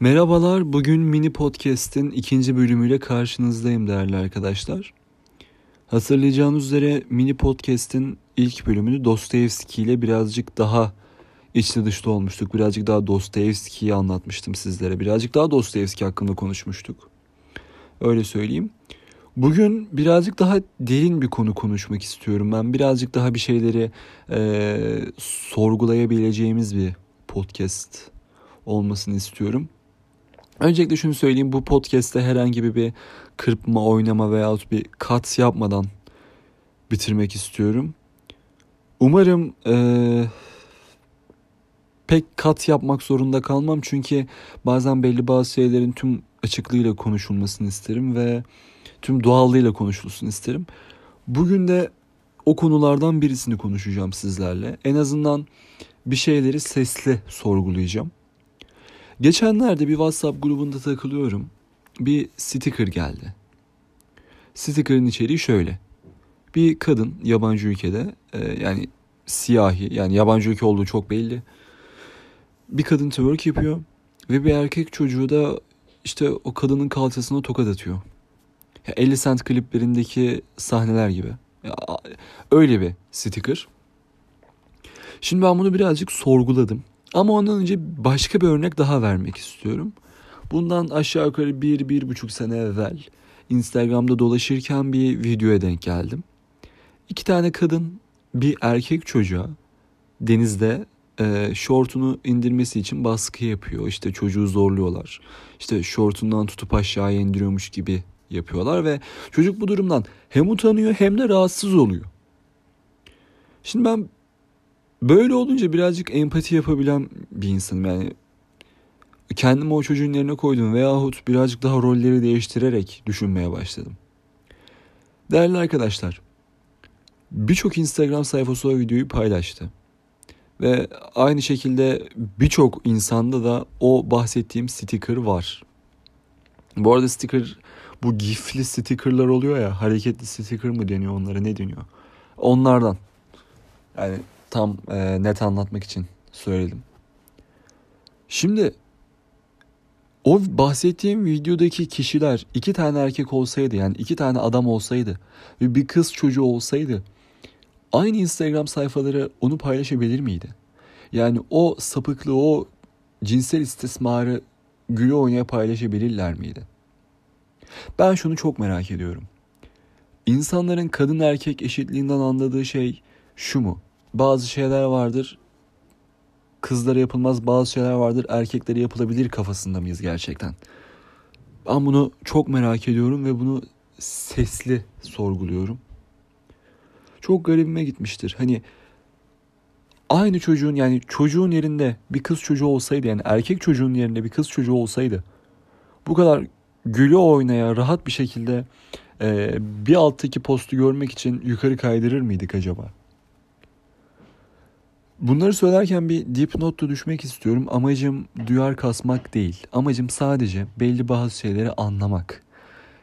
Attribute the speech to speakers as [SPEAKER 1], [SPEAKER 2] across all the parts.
[SPEAKER 1] Merhabalar, bugün mini podcast'in ikinci bölümüyle karşınızdayım değerli arkadaşlar. Hatırlayacağınız üzere mini podcast'in ilk bölümünü Dostoyevski ile birazcık daha içli dışlı olmuştuk. Birazcık daha Dostoyevski'yi anlatmıştım sizlere. Birazcık daha Dostoyevski hakkında konuşmuştuk. Öyle söyleyeyim. Bugün birazcık daha derin bir konu konuşmak istiyorum ben. Birazcık daha bir şeyleri e, sorgulayabileceğimiz bir podcast olmasını istiyorum. Öncelikle şunu söyleyeyim bu podcast'te herhangi bir kırpma, oynama veyahut bir kat yapmadan bitirmek istiyorum. Umarım e, pek kat yapmak zorunda kalmam çünkü bazen belli bazı şeylerin tüm açıklığıyla konuşulmasını isterim ve tüm doğallığıyla konuşulsun isterim. Bugün de o konulardan birisini konuşacağım sizlerle. En azından bir şeyleri sesli sorgulayacağım. Geçenlerde bir WhatsApp grubunda takılıyorum. Bir sticker geldi. Sticker'ın içeriği şöyle. Bir kadın yabancı ülkede e, yani siyahi yani yabancı ülke olduğu çok belli. Bir kadın twerk yapıyor ve bir erkek çocuğu da işte o kadının kalçasına tokat atıyor. 50 Cent kliplerindeki sahneler gibi. Öyle bir sticker. Şimdi ben bunu birazcık sorguladım. Ama ondan önce başka bir örnek daha vermek istiyorum. Bundan aşağı yukarı bir, bir buçuk sene evvel Instagram'da dolaşırken bir videoya denk geldim. İki tane kadın bir erkek çocuğa denizde e, şortunu indirmesi için baskı yapıyor. İşte çocuğu zorluyorlar. İşte şortundan tutup aşağıya indiriyormuş gibi yapıyorlar ve çocuk bu durumdan hem utanıyor hem de rahatsız oluyor. Şimdi ben Böyle olunca birazcık empati yapabilen bir insanım yani. Kendimi o çocuğun yerine koydum veyahut birazcık daha rolleri değiştirerek düşünmeye başladım. Değerli arkadaşlar, birçok Instagram sayfası o videoyu paylaştı. Ve aynı şekilde birçok insanda da o bahsettiğim sticker var. Bu arada sticker bu gifli stickerlar oluyor ya hareketli sticker mı deniyor onlara ne deniyor? Onlardan. Yani tam e, net anlatmak için söyledim. Şimdi o bahsettiğim videodaki kişiler iki tane erkek olsaydı yani iki tane adam olsaydı ve bir kız çocuğu olsaydı aynı Instagram sayfaları onu paylaşabilir miydi? Yani o sapıklığı o cinsel istismarı gülü oynaya paylaşabilirler miydi? Ben şunu çok merak ediyorum. İnsanların kadın erkek eşitliğinden anladığı şey şu mu? Bazı şeyler vardır kızlara yapılmaz bazı şeyler vardır erkeklere yapılabilir kafasında mıyız gerçekten? Ben bunu çok merak ediyorum ve bunu sesli sorguluyorum. Çok garibime gitmiştir. Hani aynı çocuğun yani çocuğun yerinde bir kız çocuğu olsaydı yani erkek çocuğun yerinde bir kız çocuğu olsaydı bu kadar gülü oynaya rahat bir şekilde e, bir alttaki postu görmek için yukarı kaydırır mıydık acaba? Bunları söylerken bir dipnotta düşmek istiyorum. Amacım duyar kasmak değil. Amacım sadece belli bazı şeyleri anlamak.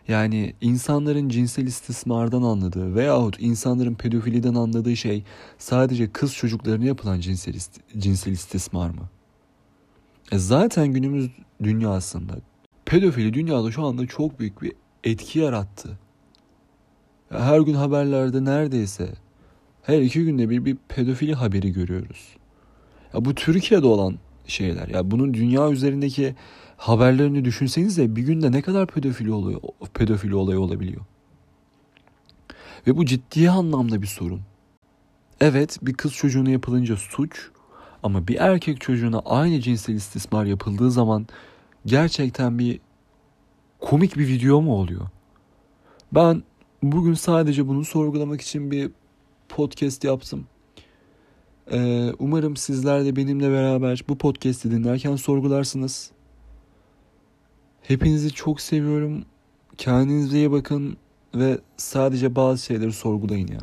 [SPEAKER 1] Yani insanların cinsel istismardan anladığı veyahut insanların pedofiliden anladığı şey sadece kız çocuklarına yapılan cinsel, ist cinsel istismar mı? E zaten günümüz dünyasında pedofili dünyada şu anda çok büyük bir etki yarattı. Her gün haberlerde neredeyse her iki günde bir bir pedofili haberi görüyoruz. Ya bu Türkiye'de olan şeyler. Ya bunun dünya üzerindeki haberlerini düşünseniz de bir günde ne kadar pedofili oluyor, pedofili olayı olabiliyor. Ve bu ciddi anlamda bir sorun. Evet bir kız çocuğuna yapılınca suç ama bir erkek çocuğuna aynı cinsel istismar yapıldığı zaman gerçekten bir komik bir video mu oluyor? Ben bugün sadece bunu sorgulamak için bir podcast yaptım. Ee, umarım sizler de benimle beraber bu podcast'i dinlerken sorgularsınız. Hepinizi çok seviyorum. Kendinize iyi bakın ve sadece bazı şeyleri sorgulayın ya.